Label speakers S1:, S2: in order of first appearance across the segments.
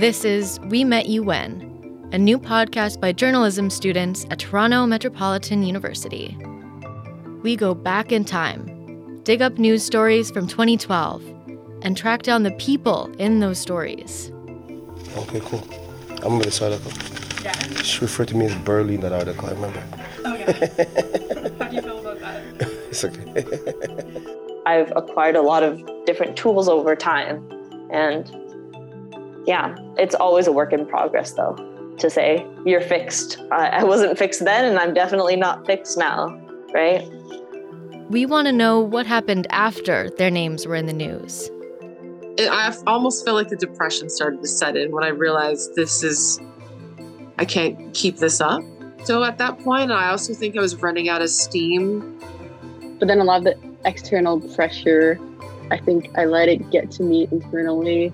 S1: This is We Met You When, a new podcast by journalism students at Toronto Metropolitan University. We go back in time, dig up news stories from 2012, and track down the people in those stories.
S2: Okay, cool. I'm gonna this article.
S3: Yeah.
S2: She referred to me as Burley in that article, I remember.
S3: Oh yeah. How do you feel about that?
S2: It's okay.
S4: I've acquired a lot of different tools over time. And yeah, it's always a work in progress, though, to say you're fixed. I, I wasn't fixed then, and I'm definitely not fixed now, right?
S1: We want to know what happened after their names were in the news.
S5: it, I almost felt like the depression started to set in when I realized this is, I can't keep this up. So at that point, I also think I was running out of steam.
S6: But then a lot of the external pressure, I think I let it get to me internally.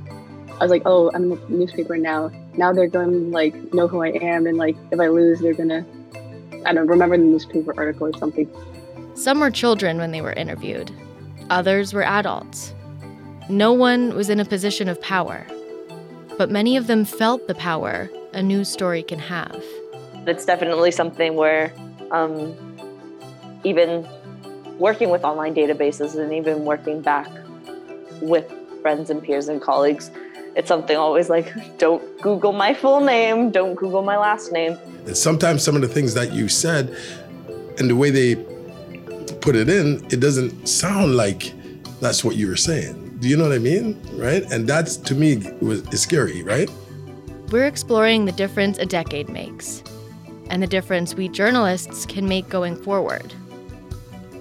S6: I was like, oh, I'm in the newspaper now. Now they're going to like know who I am, and like if I lose, they're gonna, I don't know, remember the newspaper article or something.
S1: Some were children when they were interviewed, others were adults. No one was in a position of power, but many of them felt the power a news story can have.
S4: It's definitely something where um, even working with online databases and even working back with friends and peers and colleagues, it's something always like, don't Google my full name, don't Google my last name.
S7: And sometimes some of the things that you said and the way they put it in, it doesn't sound like that's what you were saying. Do you know what I mean? Right? And that's to me was is scary, right?
S1: We're exploring the difference a decade makes and the difference we journalists can make going forward.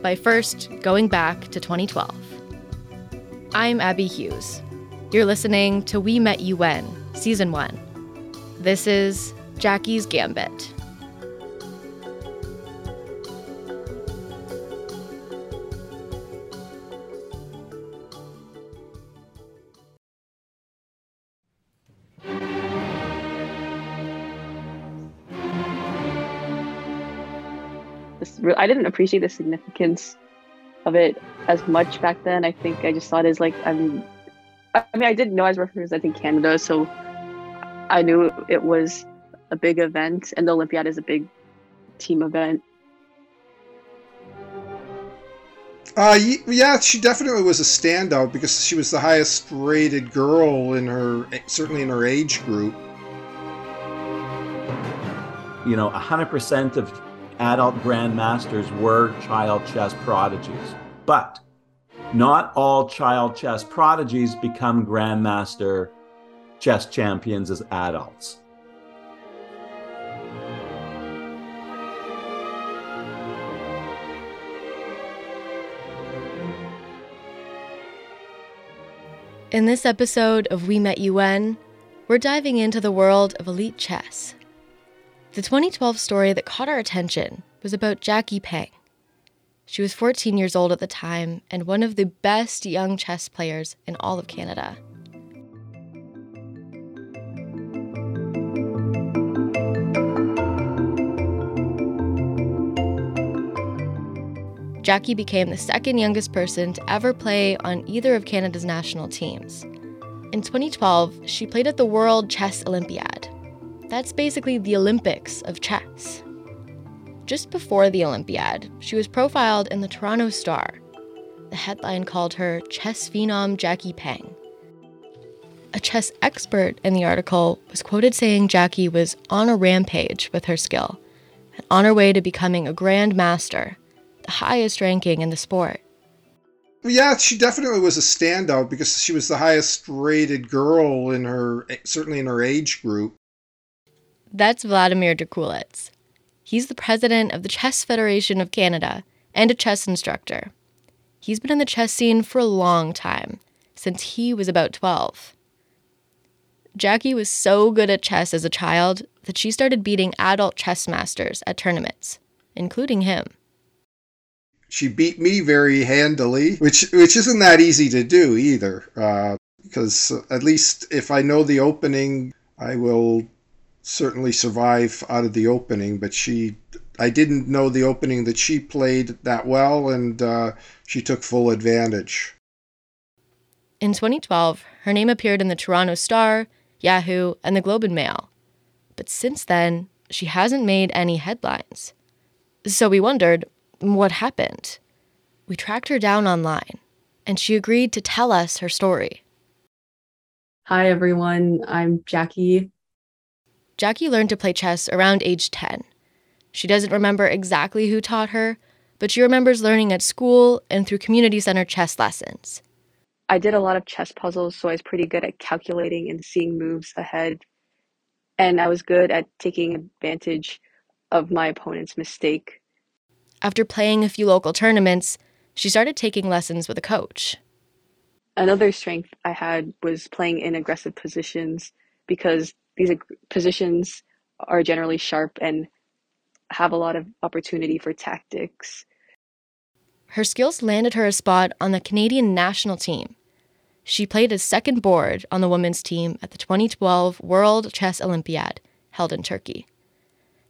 S1: By first going back to 2012. I'm Abby Hughes. You're listening to We Met You When, Season 1. This is Jackie's Gambit.
S6: I didn't appreciate the significance of it as much back then. I think I just saw it as like I'm. I mean, I didn't know I was representing Canada, so I knew it was a big event, and the Olympiad is a big team event.
S8: Uh, yeah, she definitely was a standout because she was the highest rated girl in her, certainly in her age group.
S9: you know, 100% of adult grandmasters were child chess prodigies. But not all child chess prodigies become grandmaster chess champions as adults.
S1: In this episode of We Met You When, we're diving into the world of elite chess. The 2012 story that caught our attention was about Jackie Peng. She was 14 years old at the time and one of the best young chess players in all of Canada. Jackie became the second youngest person to ever play on either of Canada's national teams. In 2012, she played at the World Chess Olympiad. That's basically the Olympics of chess. Just before the Olympiad, she was profiled in the Toronto Star. The headline called her Chess Phenom Jackie Peng. A chess expert in the article was quoted saying Jackie was on a rampage with her skill and on her way to becoming a Grand Master, the highest ranking in the sport.
S8: Yeah, she definitely was a standout because she was the highest rated girl in her, certainly in her age group.
S1: That's Vladimir Drkulec. He's the president of the Chess Federation of Canada and a chess instructor. He's been in the chess scene for a long time, since he was about 12. Jackie was so good at chess as a child that she started beating adult chess masters at tournaments, including him.
S8: She beat me very handily, which which isn't that easy to do either. Uh, because at least if I know the opening, I will certainly survive out of the opening. But she, I didn't know the opening that she played that well, and uh, she took full advantage.
S1: In 2012, her name appeared in the Toronto Star Yahoo, and the Globe and Mail. But since then, she hasn't made any headlines. So we wondered what happened. We tracked her down online, and she agreed to tell us her story.
S10: Hi, everyone. I'm Jackie.
S1: Jackie learned to play chess around age 10. She doesn't remember exactly who taught her, but she remembers learning at school and through community center chess lessons.
S6: I did a lot of chess puzzles, so I was pretty good at calculating and seeing moves ahead. And I was good at taking advantage of my opponent's mistake.
S1: After playing a few local tournaments, she started taking lessons with a coach.
S6: Another strength I had was playing in aggressive positions because these positions are generally sharp and have a lot of opportunity for tactics.
S1: Her skills landed her a spot on the Canadian national team. She played as second board on the women's team at the 2012 World Chess Olympiad held in Turkey.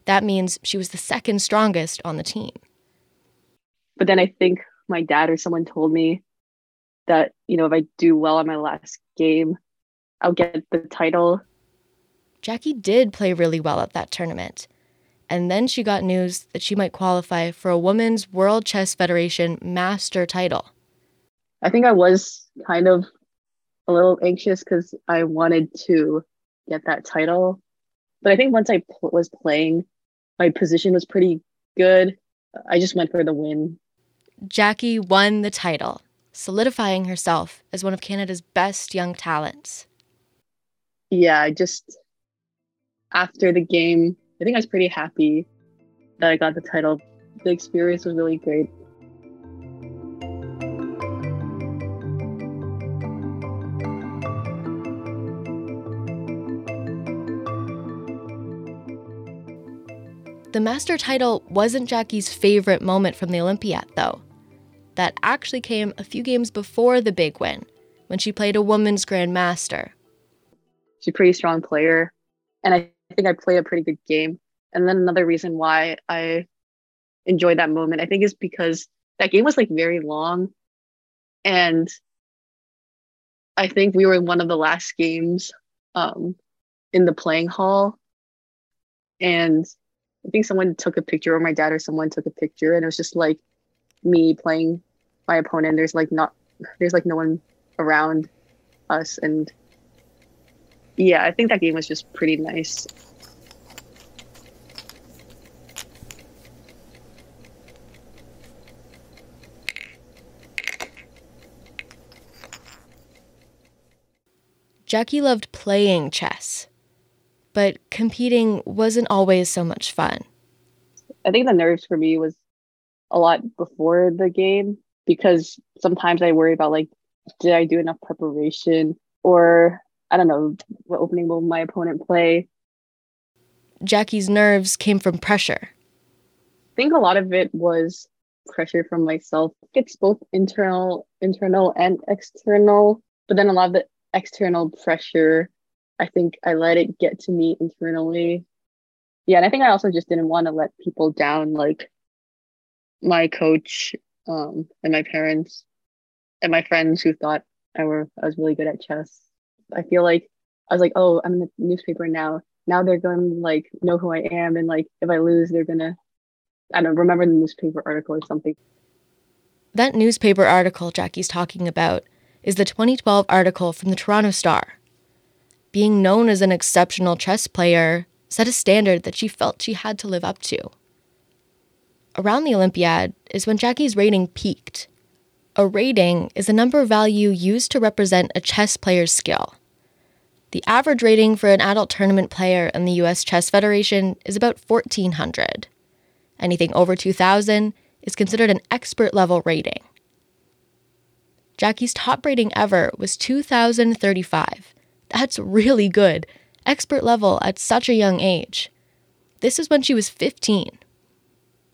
S1: That means she was the second strongest on the team.
S6: But then I think my dad or someone told me that, you know, if I do well on my last game, I'll get the title.
S1: Jackie did play really well at that tournament. And then she got news that she might qualify for a Women's World Chess Federation Master title.
S6: I think I was kind of a little anxious because I wanted to get that title. But I think once I pl- was playing, my position was pretty good. I just went for the win.
S1: Jackie won the title, solidifying herself as one of Canada's best young talents.
S6: Yeah, I just after the game, I think I was pretty happy that I got the title. The experience was really great.
S1: The master title wasn't Jackie's favorite moment from the Olympiad, though. That actually came a few games before the big win, when she played a women's grandmaster.
S6: She's a pretty strong player, and I think I played a pretty good game. And then another reason why I enjoyed that moment, I think, is because that game was like very long, and I think we were in one of the last games um, in the playing hall, and I think someone took a picture, or my dad or someone took a picture, and it was just like me playing my opponent. There's like not, there's like no one around us, and yeah, I think that game was just pretty nice.
S1: Jackie loved playing chess, but competing wasn't always so much fun.
S6: I think the nerves for me was a lot before the game because sometimes I worry about like, did I do enough preparation or I don't know what opening will my opponent play.
S1: Jackie's nerves came from pressure.
S6: I think a lot of it was pressure from myself. It's both internal, internal and external. But then a lot of the external pressure, I think I let it get to me internally. Yeah, and I think I also just didn't want to let people down, like my coach um, and my parents and my friends who thought I were I was really good at chess. I feel like I was like, oh, I'm in the newspaper now. Now they're going to like know who I am, and like if I lose, they're gonna I don't know, remember the newspaper article or something.
S1: That newspaper article Jackie's talking about is the 2012 article from the Toronto Star. Being known as an exceptional chess player set a standard that she felt she had to live up to. Around the Olympiad is when Jackie's rating peaked. A rating is a number value used to represent a chess player's skill. The average rating for an adult tournament player in the US Chess Federation is about 1400. Anything over 2000 is considered an expert level rating. Jackie's top rating ever was 2035. That's really good. Expert level at such a young age. This is when she was 15.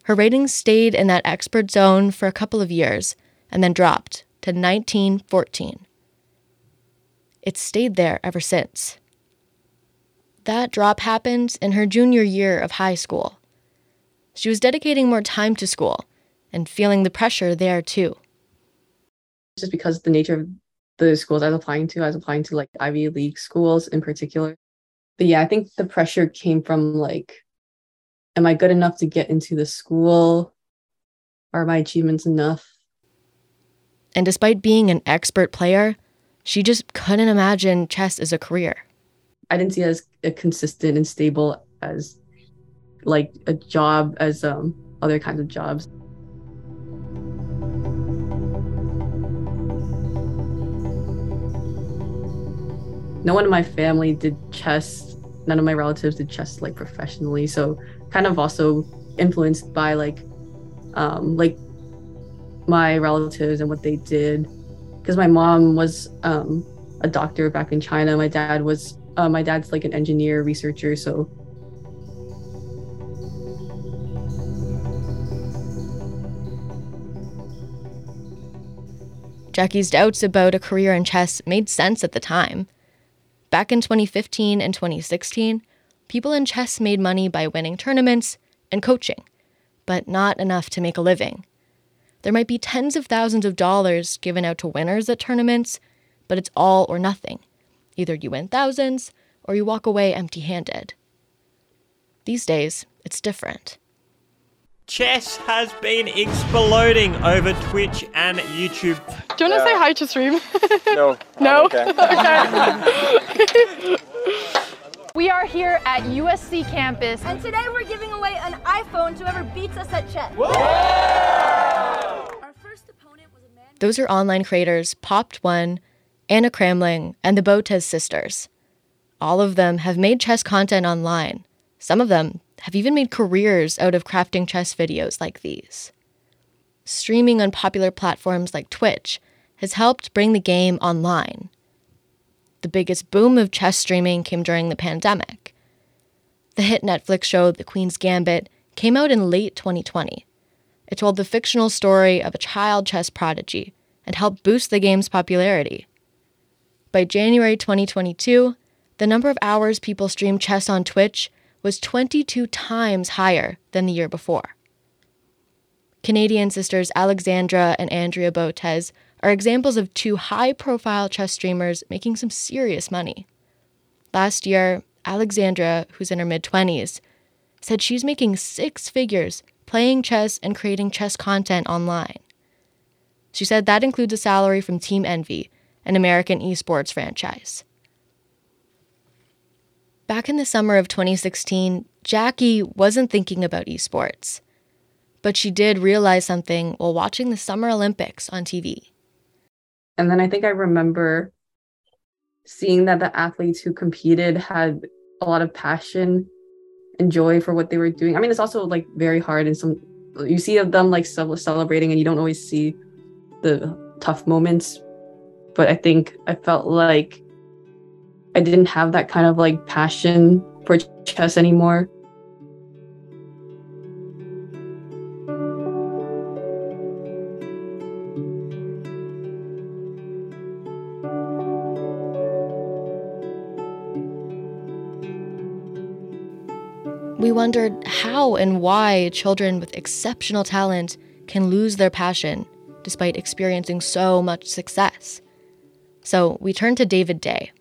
S1: Her ratings stayed in that expert zone for a couple of years and then dropped to 1914. It's stayed there ever since. That drop happened in her junior year of high school. She was dedicating more time to school and feeling the pressure there too.
S10: Just because the nature of
S6: the schools I was applying to. I was applying to like Ivy League schools in particular. But yeah, I think the pressure came from like, am I good enough to get into the school? Are my achievements enough?
S1: And despite being an expert player, she just couldn't imagine chess as a career.
S6: I didn't see it as a consistent and stable as like a job as um other kinds of jobs. No one in my family did chess. None of my relatives did chess like professionally. So kind of also influenced by like um like my relatives and what they did because my mom was um, a doctor back in China. My dad was uh, my dad's like an engineer researcher, so
S1: Jackie's doubts about a career in chess made sense at the time. Back in 2015 and 2016, people in chess made money by winning tournaments and coaching, but not enough to make a living. There might be tens of thousands of dollars given out to winners at tournaments, but it's all or nothing. Either you win thousands or you walk away empty handed. These days, it's different.
S11: Chess has been exploding over Twitch and YouTube.
S12: Do you want to say uh, hi to stream?
S13: No.
S12: no?
S13: okay.
S12: okay.
S14: We are here at USC campus, and today we're giving away an iPhone to whoever beats us at chess.
S1: Those are online creators Popped One, Anna Cramling, and the Botez sisters. All of them have made chess content online. Some of them have even made careers out of crafting chess videos like these. Streaming on popular platforms like Twitch has helped bring the game online. The biggest boom of chess streaming came during the pandemic. The hit Netflix show The Queen's Gambit came out in late 2020. It told the fictional story of a child chess prodigy and helped boost the game's popularity. By January 2022, the number of hours people streamed chess on Twitch was 22 times higher than the year before. Canadian sisters Alexandra and Andrea Botez are examples of two high profile chess streamers making some serious money. Last year, Alexandra, who's in her mid 20s, said she's making six figures playing chess and creating chess content online. She said that includes a salary from Team Envy, an American esports franchise. Back in the summer of 2016, Jackie wasn't thinking about esports, but she did realize something while watching the Summer Olympics on TV.
S6: And then I think I remember seeing that the athletes who competed had a lot of passion and joy for what they were doing. I mean, it's also like very hard and some you see them like celebrating and you don't always see the tough moments. But I think I felt like I didn't have that kind of like passion for chess anymore.
S1: Wondered how and why children with exceptional talent can lose their passion despite experiencing so much success. So we turned to David Day.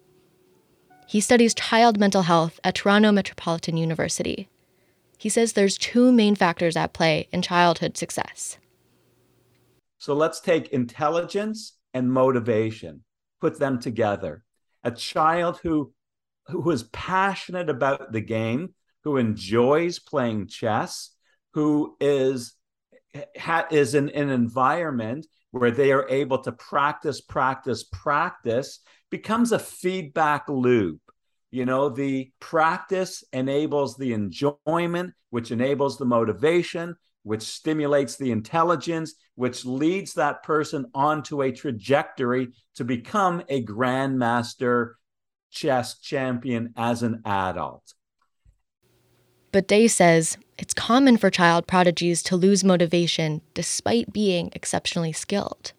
S1: He studies child mental health at Toronto Metropolitan University. He says there's two main factors at play in childhood success.
S9: So let's take intelligence and motivation, put them together. A child who who is passionate about the game who enjoys playing chess, who is ha, is in, in an environment where they are able to practice, practice, practice, becomes a feedback loop. You know, the practice enables the enjoyment, which enables the motivation, which stimulates the intelligence, which leads that person onto a trajectory to become a grandmaster chess champion as an adult.
S1: But Day says it's common for child prodigies to lose motivation despite being exceptionally skilled.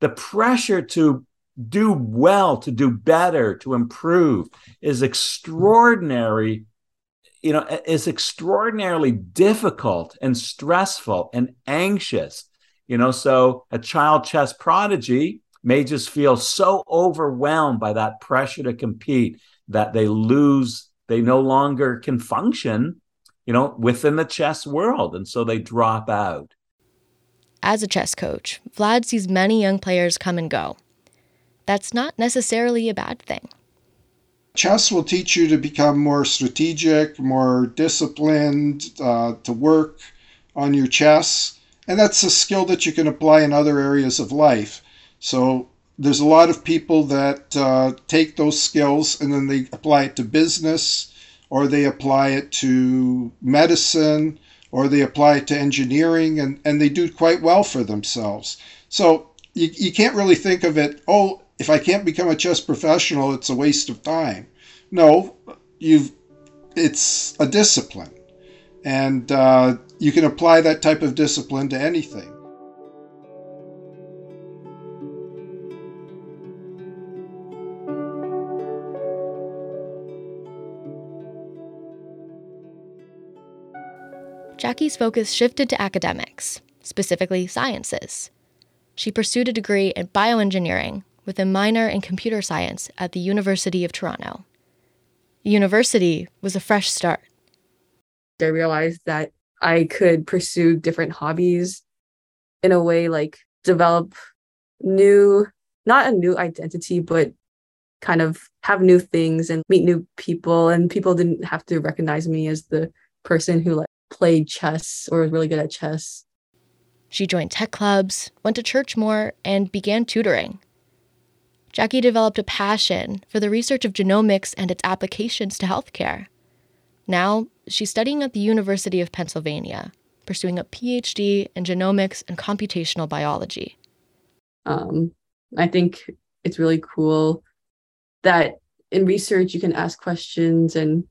S9: The pressure to do well, to do better, to improve is extraordinary, you know, is extraordinarily difficult and stressful and anxious. You know, so a child chess prodigy may just feel so overwhelmed by that pressure to compete that they lose, they no longer can function, you know, within the chess world. And so they drop out.
S1: As a chess coach, Vlad sees many young players come and go. That's not necessarily a bad thing.
S8: Chess will teach you to become more strategic, more disciplined, uh, to work on your chess. And that's a skill that you can apply in other areas of life. So there's a lot of people that uh, take those skills and then they apply it to business or they apply it to medicine or they apply it to engineering and, and they do quite well for themselves. So you, you can't really think of it, oh, if I can't become a chess professional, it's a waste of time. No, you've it's a discipline, and uh, you can apply that type of discipline to anything.
S1: Jackie's focus shifted to academics, specifically sciences. She pursued a degree in bioengineering with a minor in computer science at the University of Toronto. University was a fresh start.
S6: I realized that I could pursue different hobbies in a way like develop new, not a new identity, but kind of have new things and meet new people. And people didn't have to recognize me as the person who like played chess or was really good at chess.
S1: She joined tech clubs, went to church more, and began tutoring. Jackie developed a passion for the research of genomics and its applications to healthcare. Now, she's studying at the University of Pennsylvania, pursuing a PhD in genomics and computational biology.
S6: Um, I think it's really cool that in research you can ask questions and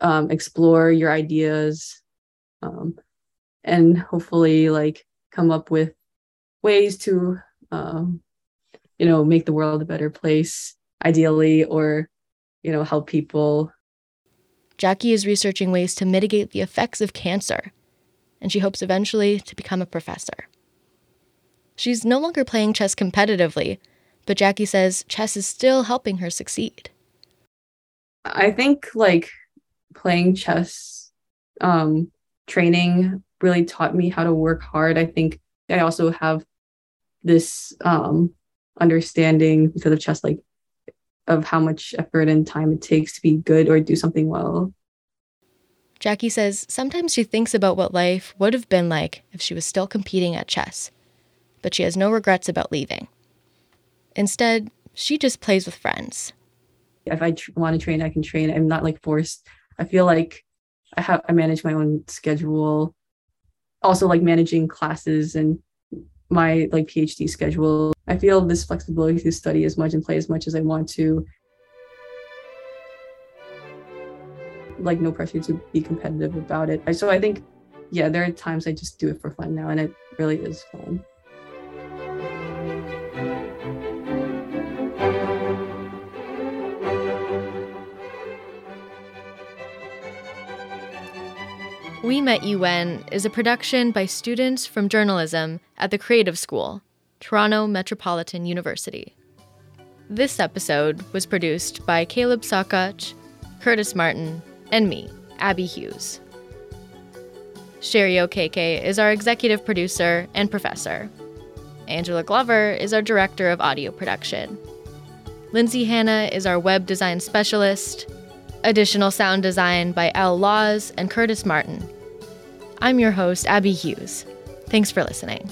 S6: um, explore your ideas um, and hopefully like come up with ways to um, you know, make the world a better place, ideally, or, you know, help people.
S1: Jackie is researching ways to mitigate the effects of cancer, and she hopes eventually to become a professor. She's no longer playing chess competitively, but Jackie says chess is still helping her succeed.
S6: I think like playing chess um training really taught me how to work hard. I think I also have this um understanding because of chess like of how much effort and time it takes to be good or do something well.
S1: Jackie says sometimes she thinks about what life would have been like if she was still competing at chess, but she has no regrets about leaving. Instead, she just plays with friends.
S6: If I tr- want to train, I can train. I'm not like forced. I feel like I have I manage my own schedule. Also like managing classes and my like PhD schedule. I feel this flexibility to study as much and play as much as I want to. Like no pressure to be competitive about it. So I think, yeah, there are times I just do it for fun now, and it really is fun.
S1: We Met You When is a production by students from journalism at the Creative School, Toronto Metropolitan University. This episode was produced by Caleb Sakach, Curtis Martin, and me, Abby Hughes. Sherry Okeke is our executive producer and professor. Angela Glover is our director of audio production. Lindsay Hanna is our web design specialist. Additional sound design by Al Laws and Curtis Martin. I'm your host, Abby Hughes. Thanks for listening.